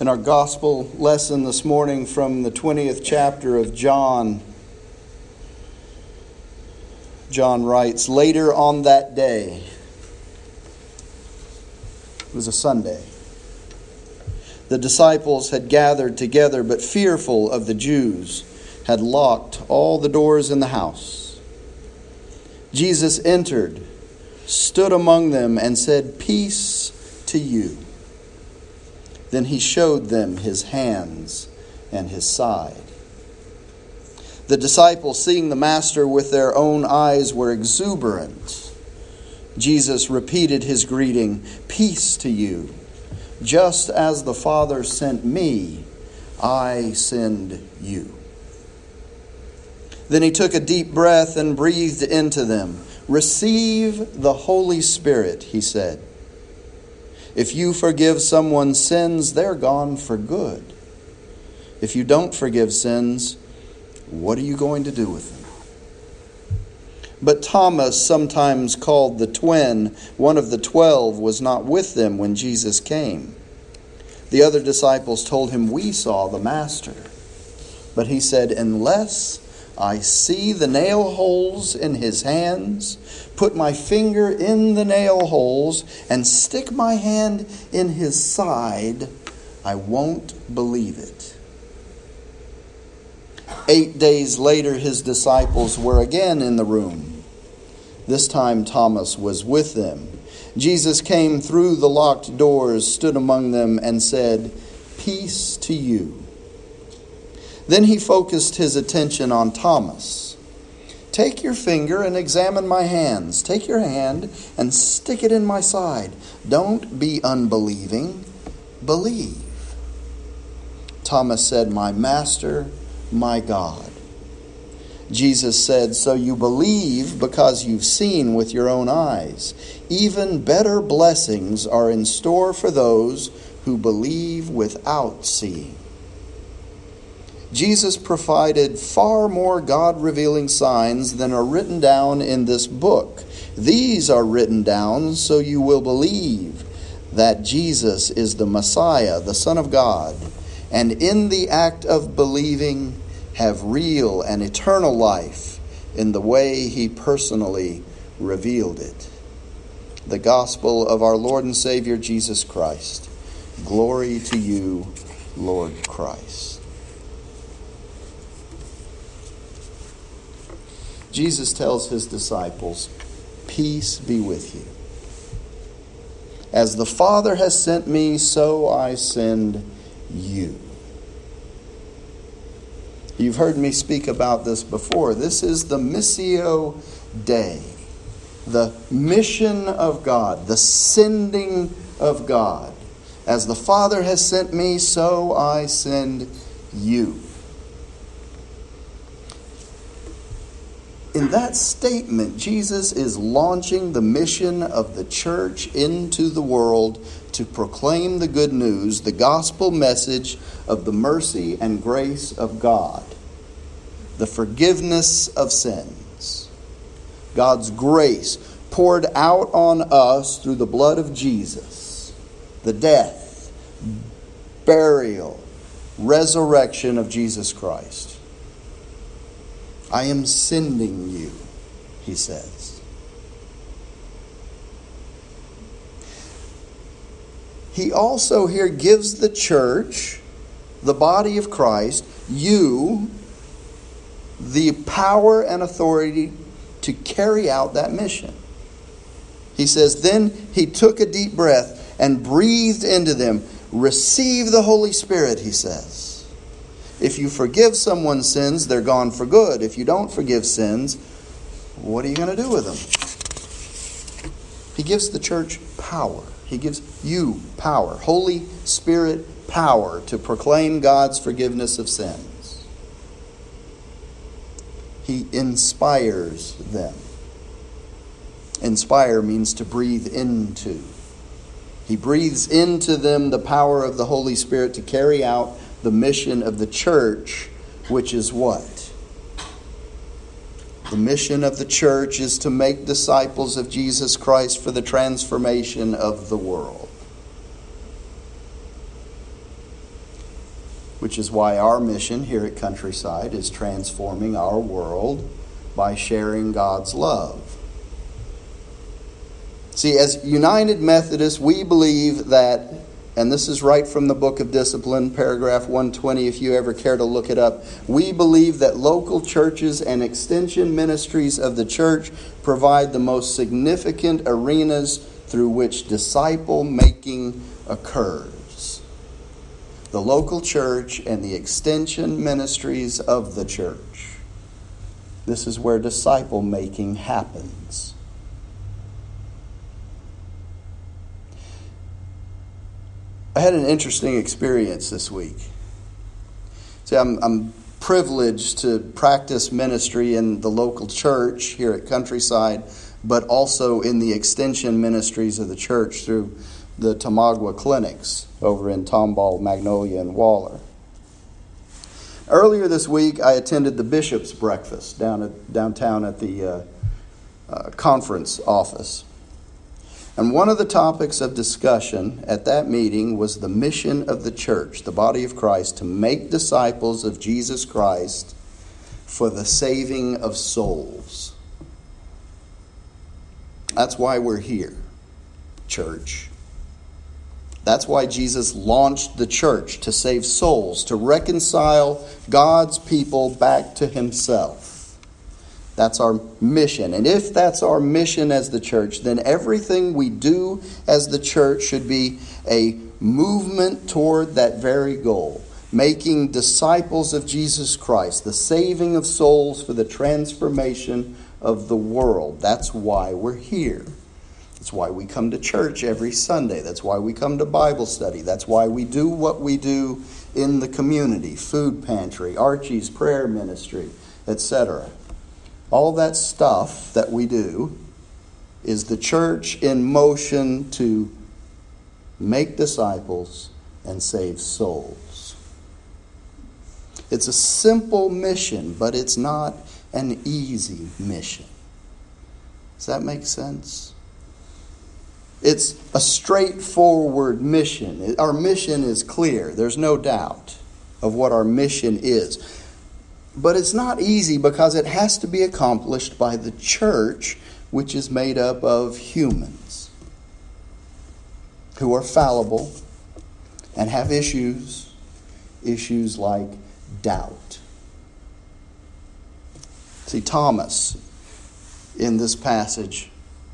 In our gospel lesson this morning from the 20th chapter of John, John writes, Later on that day, it was a Sunday, the disciples had gathered together, but fearful of the Jews, had locked all the doors in the house. Jesus entered, stood among them, and said, Peace to you. Then he showed them his hands and his side. The disciples, seeing the Master with their own eyes, were exuberant. Jesus repeated his greeting Peace to you. Just as the Father sent me, I send you. Then he took a deep breath and breathed into them. Receive the Holy Spirit, he said. If you forgive someone's sins, they're gone for good. If you don't forgive sins, what are you going to do with them? But Thomas, sometimes called the twin, one of the twelve, was not with them when Jesus came. The other disciples told him, We saw the Master. But he said, Unless I see the nail holes in his hands, put my finger in the nail holes, and stick my hand in his side, I won't believe it. Eight days later, his disciples were again in the room. This time, Thomas was with them. Jesus came through the locked doors, stood among them, and said, Peace to you. Then he focused his attention on Thomas. Take your finger and examine my hands. Take your hand and stick it in my side. Don't be unbelieving, believe. Thomas said, My master, my God. Jesus said, So you believe because you've seen with your own eyes. Even better blessings are in store for those who believe without seeing. Jesus provided far more God revealing signs than are written down in this book. These are written down so you will believe that Jesus is the Messiah, the Son of God, and in the act of believing, have real and eternal life in the way he personally revealed it. The gospel of our Lord and Savior Jesus Christ. Glory to you, Lord Christ. Jesus tells his disciples, Peace be with you. As the Father has sent me, so I send you. You've heard me speak about this before. This is the Missio Dei, the mission of God, the sending of God. As the Father has sent me, so I send you. In that statement, Jesus is launching the mission of the church into the world to proclaim the good news, the gospel message of the mercy and grace of God, the forgiveness of sins, God's grace poured out on us through the blood of Jesus, the death, burial, resurrection of Jesus Christ. I am sending you, he says. He also here gives the church, the body of Christ, you, the power and authority to carry out that mission. He says, Then he took a deep breath and breathed into them. Receive the Holy Spirit, he says. If you forgive someone's sins, they're gone for good. If you don't forgive sins, what are you going to do with them? He gives the church power. He gives you power, Holy Spirit power to proclaim God's forgiveness of sins. He inspires them. Inspire means to breathe into. He breathes into them the power of the Holy Spirit to carry out the mission of the church, which is what? The mission of the church is to make disciples of Jesus Christ for the transformation of the world. which is why our mission here at Countryside is transforming our world by sharing God's love. See, as United Methodists, we believe that, and this is right from the Book of Discipline, paragraph 120, if you ever care to look it up. We believe that local churches and extension ministries of the church provide the most significant arenas through which disciple making occurs. The local church and the extension ministries of the church. This is where disciple making happens. I had an interesting experience this week. See, I'm, I'm privileged to practice ministry in the local church here at Countryside, but also in the extension ministries of the church through the Tomagwa clinics over in Tomball, Magnolia, and Waller. Earlier this week, I attended the bishop's breakfast down at, downtown at the uh, uh, conference office. And one of the topics of discussion at that meeting was the mission of the church, the body of Christ, to make disciples of Jesus Christ for the saving of souls. That's why we're here, church. That's why Jesus launched the church to save souls, to reconcile God's people back to Himself. That's our mission. And if that's our mission as the church, then everything we do as the church should be a movement toward that very goal making disciples of Jesus Christ, the saving of souls for the transformation of the world. That's why we're here. That's why we come to church every Sunday. That's why we come to Bible study. That's why we do what we do in the community food pantry, Archie's prayer ministry, etc. All that stuff that we do is the church in motion to make disciples and save souls. It's a simple mission, but it's not an easy mission. Does that make sense? It's a straightforward mission. Our mission is clear. There's no doubt of what our mission is. But it's not easy because it has to be accomplished by the church, which is made up of humans who are fallible and have issues, issues like doubt. See, Thomas in this passage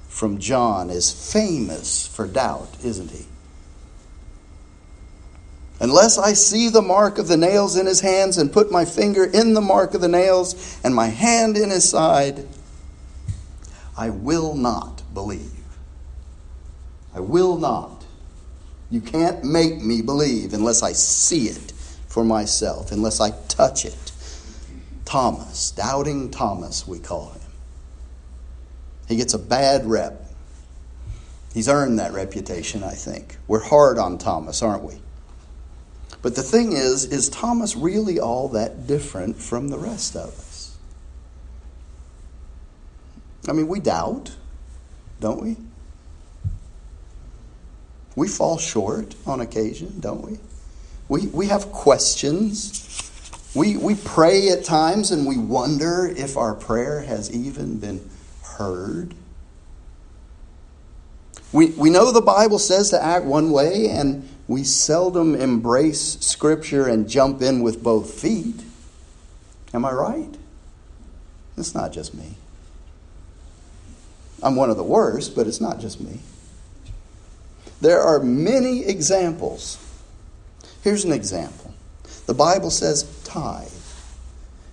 from John is famous for doubt, isn't he? Unless I see the mark of the nails in his hands and put my finger in the mark of the nails and my hand in his side, I will not believe. I will not. You can't make me believe unless I see it for myself, unless I touch it. Thomas, doubting Thomas, we call him. He gets a bad rep. He's earned that reputation, I think. We're hard on Thomas, aren't we? But the thing is, is Thomas really all that different from the rest of us? I mean, we doubt, don't we? We fall short on occasion, don't we? We, we have questions. We, we pray at times and we wonder if our prayer has even been heard. We, we know the Bible says to act one way, and we seldom embrace Scripture and jump in with both feet. Am I right? It's not just me. I'm one of the worst, but it's not just me. There are many examples. Here's an example the Bible says tithe.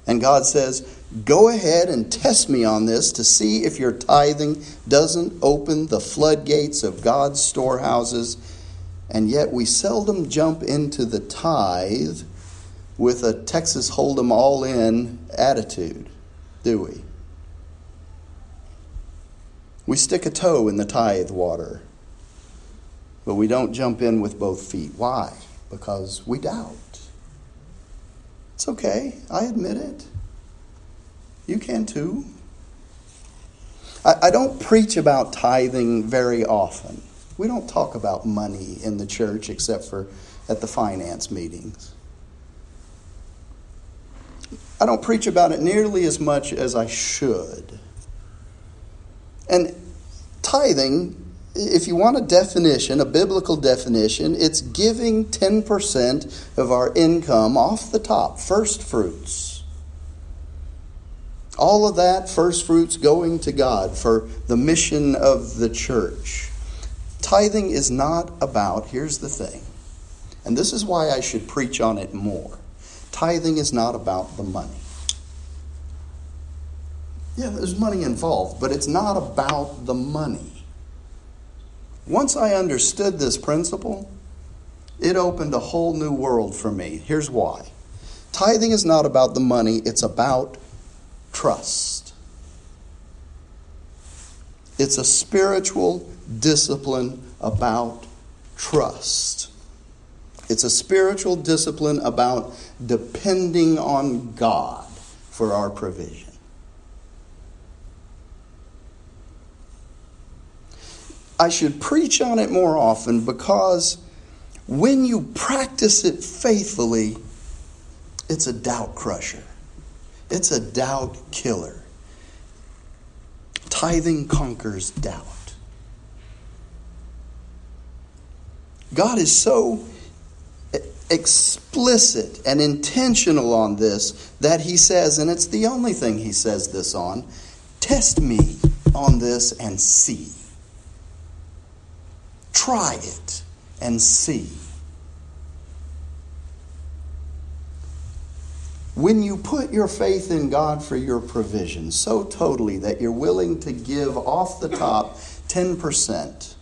And God says, Go ahead and test me on this to see if your tithing doesn't open the floodgates of God's storehouses and yet we seldom jump into the tithe with a Texas Hold'em all in attitude, do we? We stick a toe in the tithe water, but we don't jump in with both feet. Why? Because we doubt. It's okay, I admit it. You can too. I, I don't preach about tithing very often. We don't talk about money in the church except for at the finance meetings. I don't preach about it nearly as much as I should. And tithing, if you want a definition, a biblical definition, it's giving 10% of our income off the top, first fruits. All of that, first fruits, going to God for the mission of the church. Tithing is not about, here's the thing, and this is why I should preach on it more. Tithing is not about the money. Yeah, there's money involved, but it's not about the money. Once I understood this principle, it opened a whole new world for me. Here's why tithing is not about the money, it's about trust. It's a spiritual discipline about trust. It's a spiritual discipline about depending on God for our provision. I should preach on it more often because when you practice it faithfully, it's a doubt crusher. It's a doubt killer. Tithing conquers doubt. God is so explicit and intentional on this that he says, and it's the only thing he says this on test me on this and see. Try it and see. When you put your faith in God for your provision so totally that you're willing to give off the top 10%,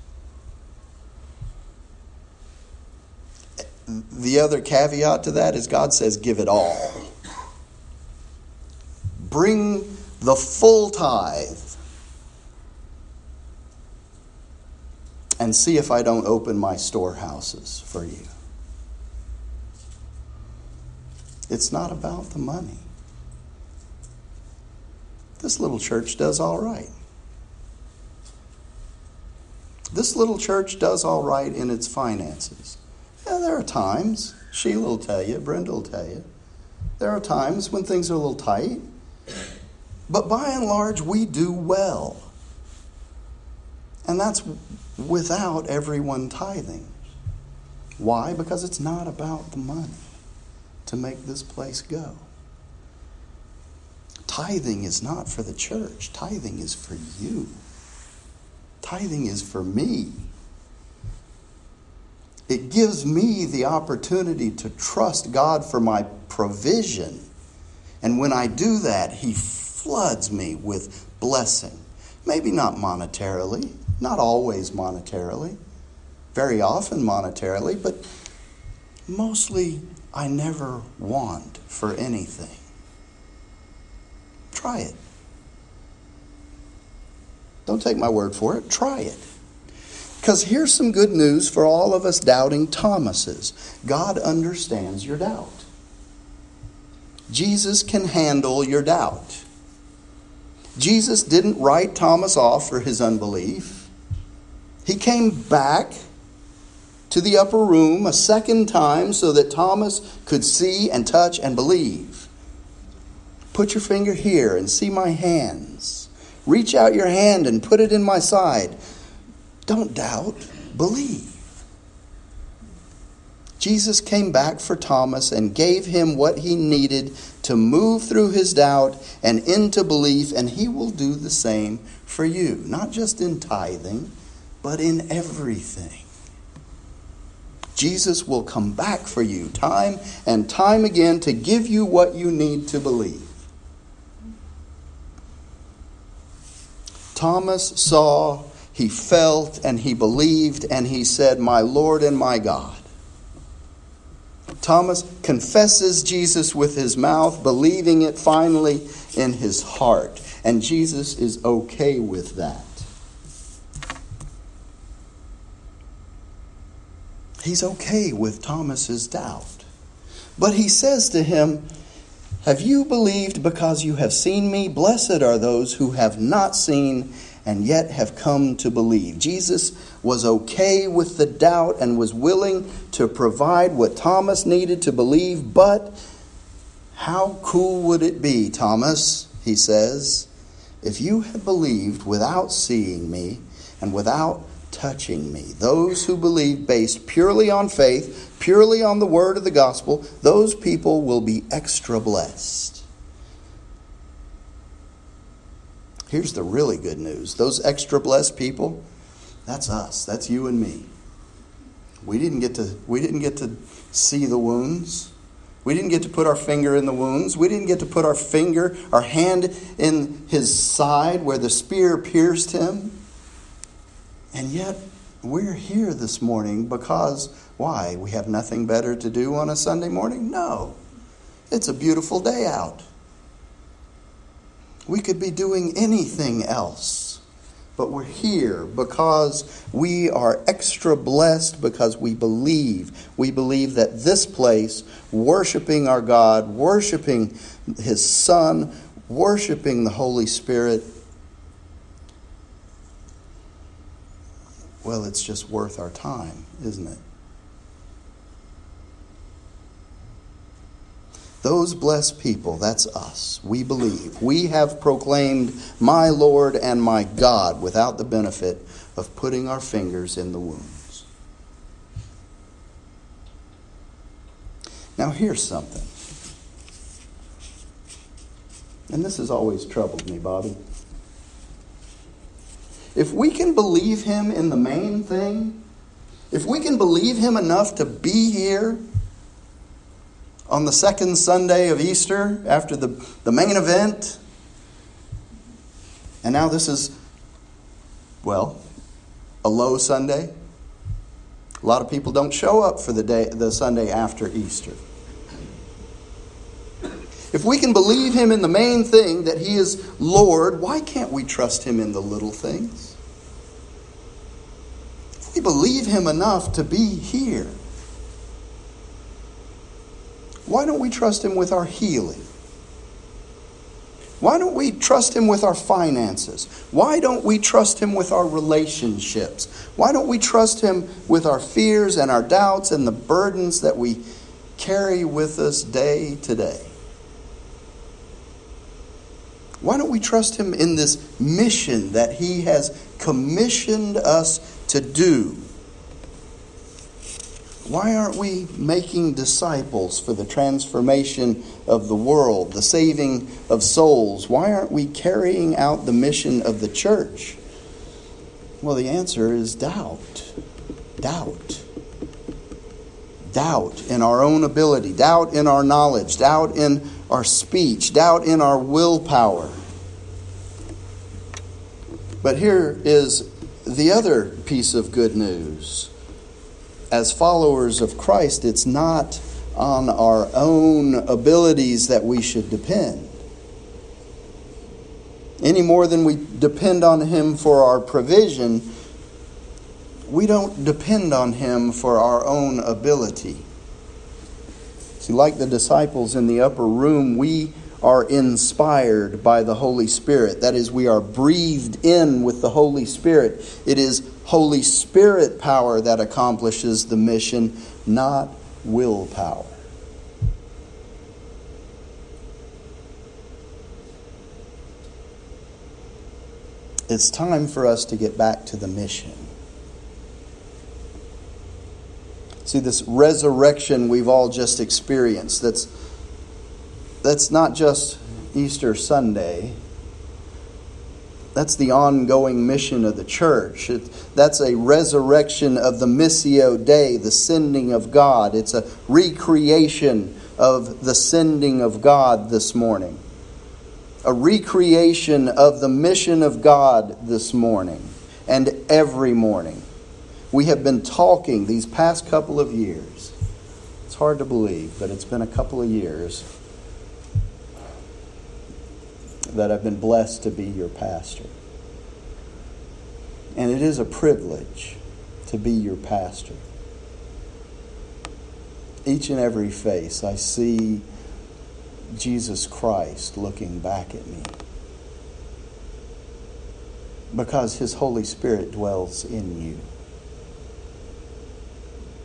the other caveat to that is God says, give it all. Bring the full tithe and see if I don't open my storehouses for you. It's not about the money. This little church does all right. This little church does all right in its finances. Yeah, there are times, Sheila will tell you, Brenda will tell you, there are times when things are a little tight. But by and large, we do well. And that's without everyone tithing. Why? Because it's not about the money to make this place go. Tithing is not for the church, tithing is for you. Tithing is for me. It gives me the opportunity to trust God for my provision. And when I do that, He floods me with blessing. Maybe not monetarily, not always monetarily, very often monetarily, but mostly I never want for anything. Try it. Don't take my word for it. Try it. Because here's some good news for all of us doubting Thomases God understands your doubt. Jesus can handle your doubt. Jesus didn't write Thomas off for his unbelief. He came back to the upper room a second time so that Thomas could see and touch and believe. Put your finger here and see my hands. Reach out your hand and put it in my side. Don't doubt, believe. Jesus came back for Thomas and gave him what he needed to move through his doubt and into belief, and he will do the same for you, not just in tithing but in everything. Jesus will come back for you time and time again to give you what you need to believe. Thomas saw, he felt, and he believed, and he said, My Lord and my God. Thomas confesses Jesus with his mouth, believing it finally in his heart. And Jesus is okay with that. He's okay with Thomas's doubt. But he says to him, Have you believed because you have seen me? Blessed are those who have not seen and yet have come to believe. Jesus was okay with the doubt and was willing to provide what Thomas needed to believe, but How cool would it be, Thomas, he says, if you had believed without seeing me and without touching me? Those who believe based purely on faith, purely on the word of the gospel, those people will be extra blessed. Here's the really good news those extra blessed people, that's us, that's you and me. We didn't get to, we didn't get to see the wounds. We didn't get to put our finger in the wounds. We didn't get to put our finger, our hand in his side where the spear pierced him. And yet, we're here this morning because why? We have nothing better to do on a Sunday morning? No. It's a beautiful day out. We could be doing anything else. But we're here because we are extra blessed because we believe. We believe that this place, worshiping our God, worshiping His Son, worshiping the Holy Spirit, well, it's just worth our time, isn't it? Those blessed people, that's us. We believe. We have proclaimed my Lord and my God without the benefit of putting our fingers in the wounds. Now, here's something. And this has always troubled me, Bobby. If we can believe him in the main thing, if we can believe him enough to be here on the second Sunday of Easter after the, the main event. And now this is, well, a low Sunday. A lot of people don't show up for the day the Sunday after Easter. If we can believe him in the main thing that he is Lord, why can't we trust him in the little things? We believe him enough to be here, why don't we trust Him with our healing? Why don't we trust Him with our finances? Why don't we trust Him with our relationships? Why don't we trust Him with our fears and our doubts and the burdens that we carry with us day to day? Why don't we trust Him in this mission that He has commissioned us to do? Why aren't we making disciples for the transformation of the world, the saving of souls? Why aren't we carrying out the mission of the church? Well, the answer is doubt. Doubt. Doubt in our own ability, doubt in our knowledge, doubt in our speech, doubt in our willpower. But here is the other piece of good news as followers of Christ, it's not on our own abilities that we should depend. Any more than we depend on Him for our provision, we don't depend on Him for our own ability. See, like the disciples in the upper room, we are inspired by the Holy Spirit. That is, we are breathed in with the Holy Spirit. It is Holy Spirit power that accomplishes the mission, not willpower. It's time for us to get back to the mission. See, this resurrection we've all just experienced, that's, that's not just Easter Sunday that's the ongoing mission of the church. It, that's a resurrection of the Missio Dei, the sending of God. It's a recreation of the sending of God this morning. A recreation of the mission of God this morning and every morning. We have been talking these past couple of years. It's hard to believe, but it's been a couple of years that I've been blessed to be your pastor. And it is a privilege to be your pastor. Each and every face, I see Jesus Christ looking back at me. Because His Holy Spirit dwells in you.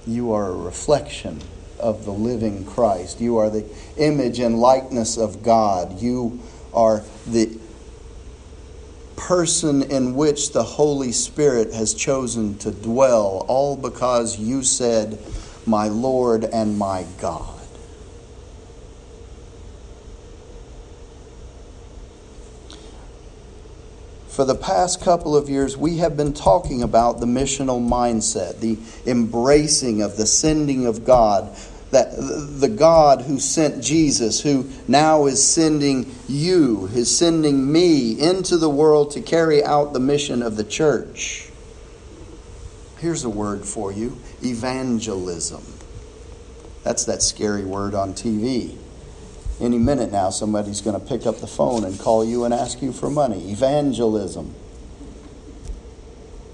You are a reflection of the living Christ. You are the image and likeness of God. You are the person in which the Holy Spirit has chosen to dwell, all because you said, My Lord and my God. For the past couple of years, we have been talking about the missional mindset, the embracing of the sending of God, that the God who sent Jesus, who now is sending you, is sending me into the world to carry out the mission of the church. Here's a word for you evangelism. That's that scary word on TV. Any minute now, somebody's going to pick up the phone and call you and ask you for money. Evangelism.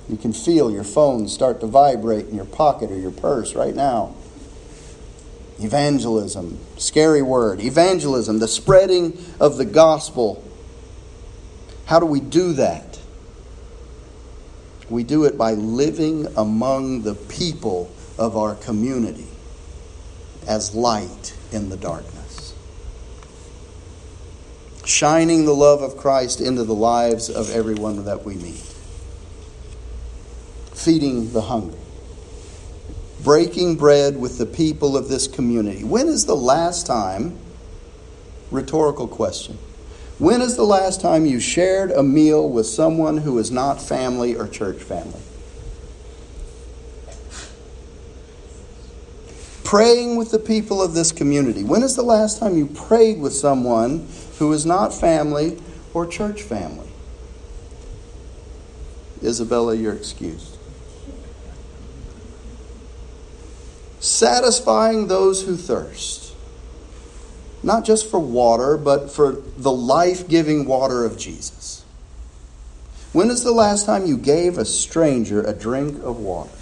You can feel your phone start to vibrate in your pocket or your purse right now. Evangelism, scary word. Evangelism, the spreading of the gospel. How do we do that? We do it by living among the people of our community as light in the darkness. Shining the love of Christ into the lives of everyone that we meet. Feeding the hungry breaking bread with the people of this community. When is the last time, rhetorical question, when is the last time you shared a meal with someone who is not family or church family? Praying with the people of this community. When is the last time you prayed with someone who is not family or church family? Isabella, you're excused. satisfying those who thirst, not just for water, but for the life giving water of Jesus. When is the last time you gave a stranger a drink of water?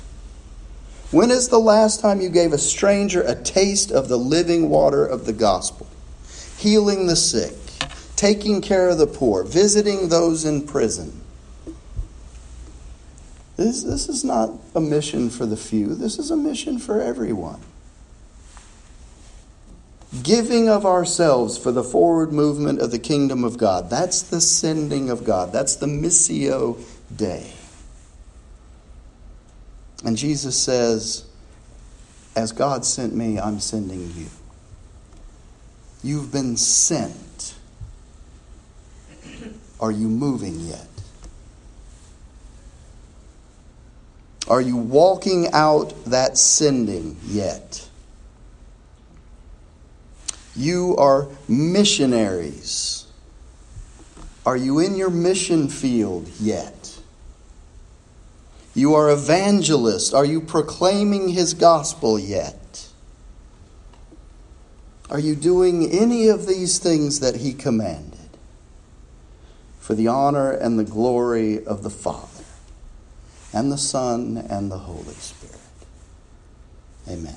When is the last time you gave a stranger a taste of the living water of the gospel? Healing the sick, taking care of the poor, visiting those in prison this, this is not a mission for the few, this is a mission for everyone. Giving of ourselves for the forward movement of the kingdom of God. That's the sending of God. That's the Missio Dei. And Jesus says, As God sent me, I'm sending you. You've been sent. Are you moving yet? Are you walking out that sending yet? You are missionaries. Are you in your mission field yet? You are evangelists. Are you proclaiming his gospel yet? Are you doing any of these things that he commanded for the honor and the glory of the Father? and the Son, and the Holy Spirit. Amen.